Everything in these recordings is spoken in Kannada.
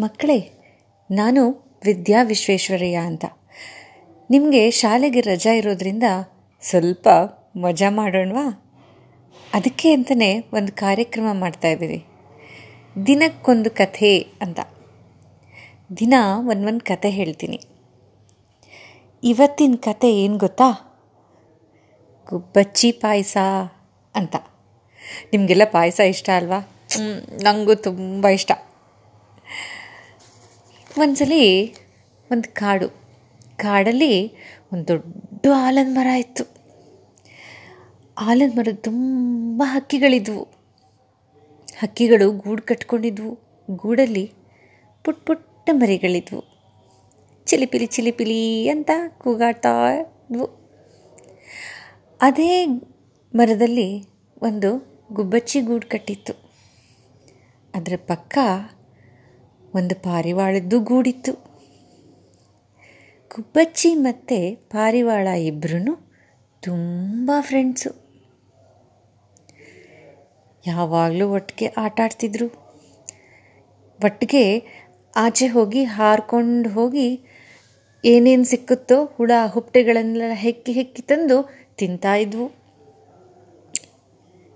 ಮಕ್ಕಳೇ, ನಾನು ವಿದ್ಯಾ ವಿಶ್ವೇಶ್ವರಯ್ಯ ಅಂತ. ನಿಮಗೆ ಶಾಲೆಗೆ ರಜಾ ಇರೋದ್ರಿಂದ ಸ್ವಲ್ಪ ಮಜಾ ಮಾಡೋಣವಾ? ಅದಕ್ಕೆ ಅಂತಲೇ ಒಂದು ಕಾರ್ಯಕ್ರಮ ಮಾಡ್ತಾ ಮಾಡ್ತಾಯಿದ್ದೀವಿ ದಿನಕ್ಕೊಂದು ಕಥೆ ಅಂತ. ದಿನ ಒಂದು ಒಂದು ಕತೆ ಹೇಳ್ತೀನಿ. ಇವತ್ತಿನ ಕತೆ ಏನು ಗೊತ್ತಾ? ಗುಬ್ಬಚ್ಚಿ ಪಾಯಸ ಅಂತ. ನಿಮಗೆಲ್ಲ ಪಾಯಸ ಇಷ್ಟ ಅಲ್ವಾ? ನನಗೂ ತುಂಬ ಇಷ್ಟ. ಒಂದ್ಸಲಿ ಒಂದು ಕಾಡು, ಕಾಡಲ್ಲಿ ಒಂದು ದೊಡ್ಡ ಆಲದ ಮರ ಇತ್ತು. ಆಲದ ಮರದ ತುಂಬ ಹಕ್ಕಿಗಳಿದ್ವು. ಹಕ್ಕಿಗಳು ಗೂಡು ಕಟ್ಕೊಂಡಿದ್ವು. ಗೂಡಲ್ಲಿ ಪುಟ್ ಪುಟ್ಟ ಮರಿಗಳಿದ್ವು. ಚಿಲಿಪಿಲಿ ಚಿಲಿಪಿಲಿ ಅಂತ ಕೂಗಾಡ್ತಾ ಇದ್ವು. ಅದೇ ಮರದಲ್ಲಿ ಒಂದು ಗುಬ್ಬಚ್ಚಿ ಗೂಡು ಕಟ್ಟಿತ್ತು. ಅದರ ಪಕ್ಕ ಒಂದು ಪಾರಿವಾಳದ್ದು ಗೂಡಿತ್ತು. ಗುಬ್ಬಚ್ಚಿ ಮತ್ತು ಪಾರಿವಾಳ ಇಬ್ಬರೂ ತುಂಬ ಫ್ರೆಂಡ್ಸು ಯಾವಾಗಲೂ ಒಟ್ಟಿಗೆ ಆಟಾಡ್ತಿದ್ರು ಒಟ್ಟಿಗೆ ಆಚೆ ಹೋಗಿ ಹಾರ್ಕೊಂಡು ಹೋಗಿ ಏನೇನು ಸಿಕ್ಕುತ್ತೋ ಹುಳ ಹುಪ್ಪಟೆಗಳನ್ನೆಲ್ಲ ಹೆಕ್ಕಿ ಹೆಕ್ಕಿ ತಂದು ತಿಂತಾ ಇದ್ವು.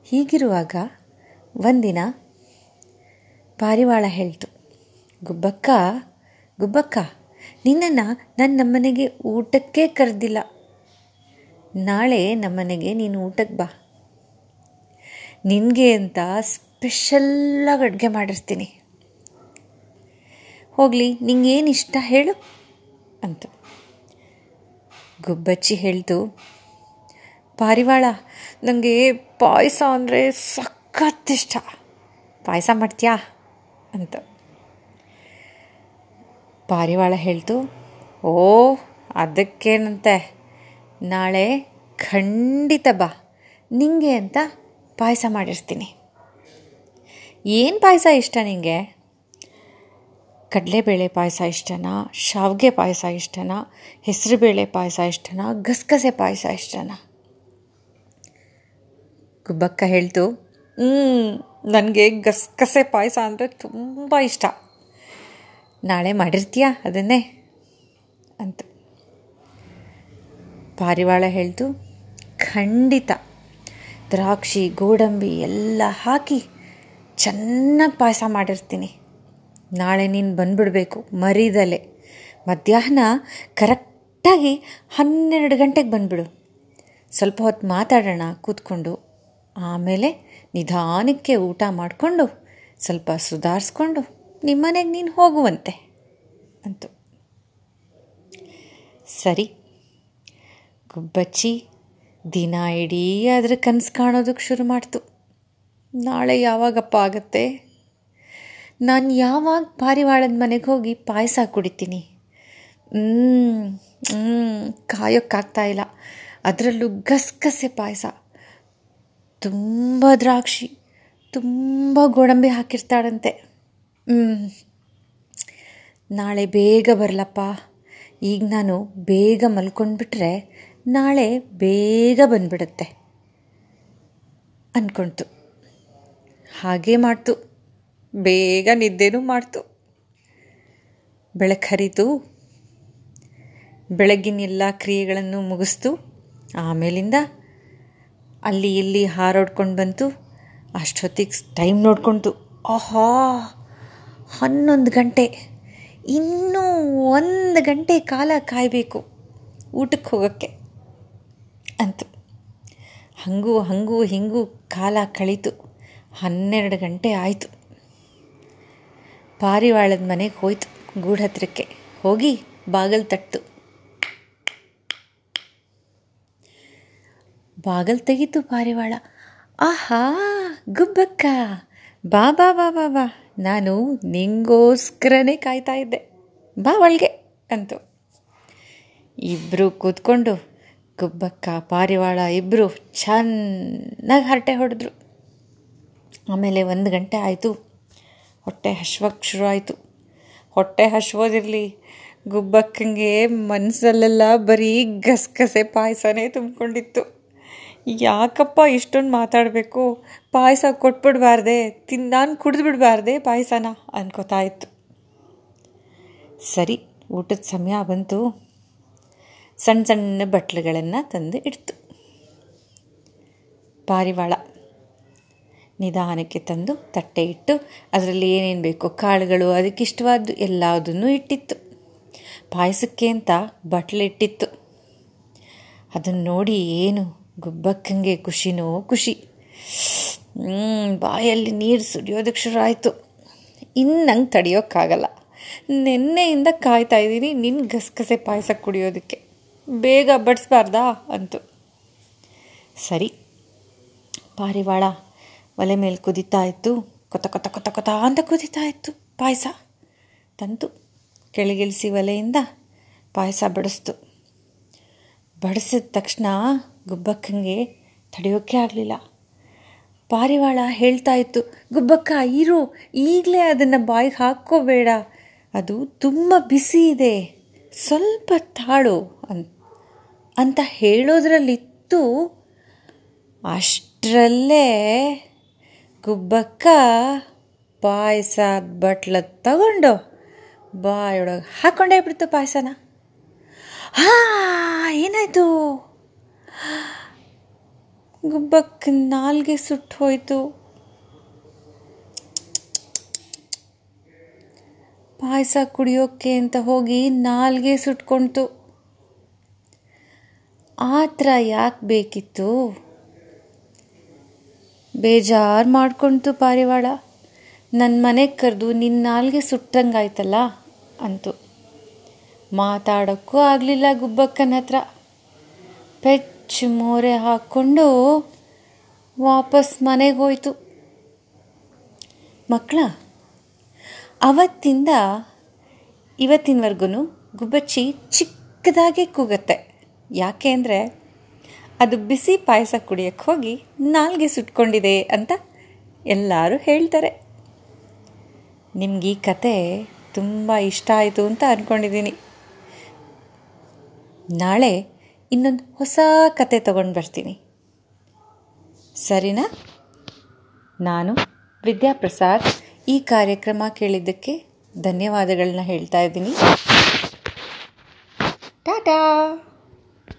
ಹೀಗಿರುವಾಗ ಒಂದಿನ ಪಾರಿವಾಳ ಹೇಳ್ತು ಗುಬ್ಬಕ್ಕ ಗುಬ್ಬಕ್ಕ, ನಿನ್ನನ್ನು ನಾನು ನಮ್ಮನೆಗೆ ಊಟಕ್ಕೆ ಕರೆದಿಲ್ಲ. ನಾಳೆ ನಮ್ಮನೆಗೆ ನೀನು ಊಟಕ್ಕೆ ಬಾ. ನಿನಗೆ ಅಂತ ಸ್ಪೆಷಲ್ಲಾಗಿ ಅಡುಗೆ ಮಾಡಿರ್ತೀನಿ. ಹೋಗಲಿ, ನಿಂಗೇನು ಇಷ್ಟ ಹೇಳು? ಅಂತ. ಗುಬ್ಬಚ್ಚಿ ಹೇಳ್ತು, ಪಾರಿವಾಳ ನನಗೆ ಪಾಯಸ ಅಂದರೆ ಸಖತ್ ಇಷ್ಟ. ಪಾಯಸ ಮಾಡ್ತೀಯಾ? ಅಂತ. ಪಾರಿವಾಳ ಹೇಳ್ತು, ಓ, ಅದಕ್ಕೇನಂತೆ? ನಾಳೆ ಖಂಡಿತ ಬಾ, ನಿಂಗೆ ಅಂತ ಪಾಯಸ ಮಾಡಿರ್ತೀನಿ. ಏನು ಪಾಯಸ ಇಷ್ಟ ನಿಂಗೆ? ಕಡಲೆಬೇಳೆ ಪಾಯಸ ಇಷ್ಟನಾ? ಶಾವಿಗೆ ಪಾಯಸ ಇಷ್ಟನಾ? ಹೆಸರುಬೇಳೆ ಪಾಯಸ ಇಷ್ಟನಾ? ಗಸಗಸೆ ಪಾಯಸ ಇಷ್ಟನಾ? ಗುಬ್ಬಕ್ಕ ಹೇಳ್ತು ಹ್ಞೂ ನನಗೆ ಗಸಗಸೆ ಪಾಯಸ ಅಂದರೆ ತುಂಬ ಇಷ್ಟ. ನಾಳೆ ಮಾಡಿರ್ತೀಯಾ ಅದನ್ನೇ? ಅಂತ. ಪಾರಿವಾಳ ಹೇಳ್ತು ಖಂಡಿತ. ದ್ರಾಕ್ಷಿ, ಗೋಡಂಬಿ ಎಲ್ಲ ಹಾಕಿ ಚೆನ್ನಾಗಿ ಪಾಯಸ ಮಾಡಿರ್ತೀನಿ. ನಾಳೆ ನೀನು ಬಂದುಬಿಡಬೇಕು, ಮರಿದಲೆ. ಮಧ್ಯಾಹ್ನ ಕರೆಕ್ಟಾಗಿ ಹನ್ನೆರಡು ಗಂಟೆಗೆ ಬಂದುಬಿಡು. ಸ್ವಲ್ಪ ಹೊತ್ತು ಮಾತಾಡೋಣ, ಕೂತ್ಕೊಂಡು. ಆಮೇಲೆ ನಿಧಾನಕ್ಕೆ ಊಟ ಮಾಡಿಕೊಂಡು ಸ್ವಲ್ಪ ಸುಧಾರಿಸ್ಕೊಂಡು ನಿಮ್ಮನೆಗೆ ನೀನು ಹೋಗುವಂತೆ. ಅಂತು. ಸರಿ. ಗುಬ್ಬಚ್ಚಿ, ದಿನ ಇಡೀ ಅದ್ರ ಕನಸು ಕಾಣೋದಕ್ಕೆ ಶುರು ಮಾಡ್ತು. ನಾಳೆ ಯಾವಾಗಪ್ಪ ಆಗತ್ತೆ? ನಾನು ಯಾವಾಗ ಪಾರಿವಾಳದ ಮನೆಗೆ ಹೋಗಿ ಪಾಯಸ ಕುಡಿತೀನಿ? ಕಾಯೋಕ್ಕಾಗ್ತಾ ಇಲ್ಲ. ಅದರಲ್ಲೂ ಗಸಗಸೆ ಪಾಯಸ. ತುಂಬ ದ್ರಾಕ್ಷಿ, ತುಂಬ ಗೋಡಂಬಿ ಹಾಕಿರ್ತಾಳಂತೆ. ನಾಳೆ ಬೇಗ ಬರಲಪ್ಪ. ಈಗ ನಾನು ಬೇಗ ಮಲ್ಕೊಂಡ್ಬಿಟ್ರೆ ನಾಳೆ ಬೇಗ ಬಂದ್ಬಿಡುತ್ತೆ ಅಂದ್ಕೊಳ್ತು ಹಾಗೇ ಮಾಡ್ತು. ಬೇಗ ನಿದ್ದೆನೂ ಮಾಡ್ತು. ಬೆಳಕು ಹರಿತು. ಬೆಳಗ್ಗಿನ ಎಲ್ಲ ಕ್ರಿಯೆಗಳನ್ನು ಮುಗಿಸ್ತು. ಆಮೇಲಿಂದ ಅಲ್ಲಿ ಇಲ್ಲಿ ಹಾರಾಡ್ಕೊಂಡು ಬಂತು. ಅಷ್ಟೊತ್ತಿಗೆ ಟೈಮ್ ನೋಡ್ಕೊಳ್ತು ಆಹಾ! ಹನ್ನೊಂದು ಗಂಟೆ. ಇನ್ನೂ ಒಂದು ಗಂಟೆ ಕಾಲ ಕಾಯಬೇಕು ಊಟಕ್ಕೆ ಹೋಗೋಕ್ಕೆ ಅಂತು. ಹಂಗೂ ಹಂಗೂ ಹಿಂಗೂ ಕಾಲ ಕಳೀತು. ಹನ್ನೆರಡು ಗಂಟೆ ಆಯಿತು. ಪಾರಿವಾಳದ ಮನೆಗೆ ಹೋಯ್ತು ಗೂಡು ಹತ್ತಿರಕ್ಕೆ ಹೋಗಿ ಬಾಗಲ್ ತಟ್ತು. ಬಾಗಲ್ ತೆಗೀತು ಪಾರಿವಾಳ. ಆಹಾ, ಗುಬ್ಬಕ್ಕ. ಬಾ ಬಾ ಬಾ ಬಾ ಬಾ. ನಾನು ನಿಂಗೋಸ್ಕರನೇ ಕಾಯ್ತಾ ಇದ್ದೆ. ಬಾ ಒಳಗೆ ಅಂತು. ಇಬ್ಬರು ಕೂತ್ಕೊಂಡು ಗುಬ್ಬಕ್ಕ, ಪಾರಿವಾಳ ಇಬ್ಬರು ಚೆನ್ನಾಗಿ ಹರಟೆ ಹೊಡೆದ್ರು. ಆಮೇಲೆ ಒಂದು ಗಂಟೆ ಆಯಿತು. ಹೊಟ್ಟೆ ಹಶ್ವಕ್ಕೆ ಶುರು ಆಯಿತು. ಹೊಟ್ಟೆ ಹಶ್ವೋದಿರಲಿ. ಗುಬ್ಬಕ್ಕಂಗೆ ಮನಸ್ಸಲ್ಲೆಲ್ಲ ಬರೀ ಗಸಗಸೆ ಪಾಯಸನೇ ತುಂಬಿಕೊಂಡಿತ್ತು. ಯಾಕಪ್ಪ ಇಷ್ಟೊಂದು ಮಾತಾಡಬೇಕು? ಪಾಯಸ ಕೊಟ್ಬಿಡಬಾರ್ದೆ ತಿನ್ ನಾನು ಕುಡಿದು ಬಿಡಬಾರ್ದೆ ಪಾಯಸನ ಅನ್ಕೋತಾ ಇತ್ತು. ಸರಿ, ಊಟದ ಸಮಯ ಬಂತು. ಸಣ್ಣ ಸಣ್ಣ ಬಟ್ಲುಗಳನ್ನು ತಂದು ಇಡ್ತು. ಪಾರಿವಾಳ ನಿಧಾನಕ್ಕೆ ತಂದು ತಟ್ಟೆ ಇಟ್ಟು ಅದರಲ್ಲಿ ಏನೇನು ಬೇಕೋ ಕಾಳುಗಳು ಅದಕ್ಕೆ ಇಷ್ಟವಾದ್ದು ಎಲ್ಲದನ್ನೂ ಇಟ್ಟಿತ್ತು. ಪಾಯಸಕ್ಕೆ ಅಂತ ಬಟ್ಲಿಟ್ಟಿತ್ತು ಅದನ್ನು ನೋಡಿ ಏನು ಗುಬ್ಬಕ್ಕಂಗೆ ಖುಷಿನೋ ಖುಷಿ. ಬಾಯಲ್ಲಿ ನೀರು ಸುರಿಯೋದಕ್ಕೆ ಶುರು ಆಯಿತು ಇನ್ನು ನಂಗೆ ತಡೆಯೋಕ್ಕಾಗಲ್ಲ. ನಿನ್ನೆಯಿಂದ ಕಾಯ್ತಾ ಇದ್ದೀನಿ ನಿನ್ನ ಗಸಗಸೆ ಪಾಯಸ ಕುಡಿಯೋದಕ್ಕೆ. ಬೇಗ ಬಡಿಸ್ಬಾರ್ದಾ ಅಂತು. ಸರಿ. ಪಾರಿವಾಳ ಒಲೆ ಮೇಲೆ ಕುದೀತಾ ಇತ್ತು. ಕೊತ ಕೊತ ಕೊತ ಕೊತ ಅಂತ ಕುದೀತಾ ಇತ್ತು ಪಾಯಸ. ತಂತು. ಕೆಳಗಿಳಿಸಿ ಒಲೆಯಿಂದ ಪಾಯಸ ಬಡಿಸ್ತು. ಬಡಿಸಿದ ತಕ್ಷಣ ಗುಬ್ಬಕ್ಕಂಗೆ ತಡೆಯೋಕೆ ಆಗಲಿಲ್ಲ. ಪಾರಿವಾಳ ಹೇಳ್ತಾ ಇತ್ತು, ಗುಬ್ಬಕ್ಕ, ಇರು, ಈಗಲೇ ಅದನ್ನು ಬಾಯಿಗೆ ಹಾಕ್ಕೋಬೇಡ. ಅದು ತುಂಬ ಬಿಸಿ ಇದೆ. ಸ್ವಲ್ಪ ತಾಳು ಅಂತ ಹೇಳೋದ್ರಲ್ಲಿತ್ತು ಅಷ್ಟರಲ್ಲೇ ಗುಬ್ಬಕ್ಕ ಪಾಯಸ ಬಟ್ಲ ತಗೊಂಡು ಬಾಯೊಳಗೆ ಹಾಕ್ಕೊಂಡೇ ಬಿಡ್ತು ಪಾಯಸನ. ಹಾ, ಏನಾಯಿತು? ಗುಬ್ಬಕ್ಕ ನಾಲ್ಗೆ ಸುಟ್ಟು ಹೋಯಿತು. ಪಾಯಸ ಕುಡಿಯೋಕ್ಕೆ ಅಂತ ಹೋಗಿ ನಾಲ್ಗೆ ಸುಟ್ಕೊಳ್ತು ಆ ಥರ ಯಾಕೆ ಬೇಕಿತ್ತು? ಬೇಜಾರು ಮಾಡ್ಕೊಳ್ತು ಪಾರಿವಾಳ. ನನ್ನ ಮನೆಗೆ ಕರೆದು ನಿನ್ನ ನಾಲ್ಗೆ ಸುಟ್ಟಂಗಾಯ್ತಲ್ಲ? ಅಂತು. ಮಾತಾಡೋಕ್ಕೂ ಆಗಲಿಲ್ಲ ಗುಬ್ಬಕ್ಕನ ಹತ್ರ. ಪೆಚ್ಚು ಮೋರೆ ಹಾಕ್ಕೊಂಡು ವಾಪಸ್ ಮನೆಗೆ ಹೋಯ್ತು. ಮಕ್ಕಳ, ಅವತ್ತಿಂದ ಇವತ್ತಿನವರೆಗೂ ಗುಬ್ಬಚ್ಚಿ ಚಿಕ್ಕದಾಗೆ ಕೂಗತ್ತೆ. ಯಾಕೆ ಅಂದರೆ ಅದು ಬಿಸಿ ಪಾಯಸ ಕುಡಿಯೋಕ್ಕೆ ಹೋಗಿ ನಾಲ್ಗೆ ಸುಟ್ಕೊಂಡಿದೆ ಅಂತ ಎಲ್ಲರೂ ಹೇಳ್ತಾರೆ. ನಿಮ್ಗೆ ಈ ಕತೆ ತುಂಬ ಇಷ್ಟ ಆಯಿತು ಅಂತ ಅಂದ್ಕೊಂಡಿದ್ದೀನಿ ನಾಳೆ ಇನ್ನೊಂದು ಹೊಸ ಕತೆ ತಗೊಂಡು ಬರ್ತೀನಿ. ಸರಿನಾ? ನಾನು ವಿದ್ಯಾಪ್ರಸಾದ್ ಈ ಕಾರ್ಯಕ್ರಮ ಕೇಳಿದ್ದಕ್ಕೆ ಧನ್ಯವಾದಗಳನ್ನ ಹೇಳ್ತಾ ಇದ್ದೀನಿ. ಟಾಟಾ!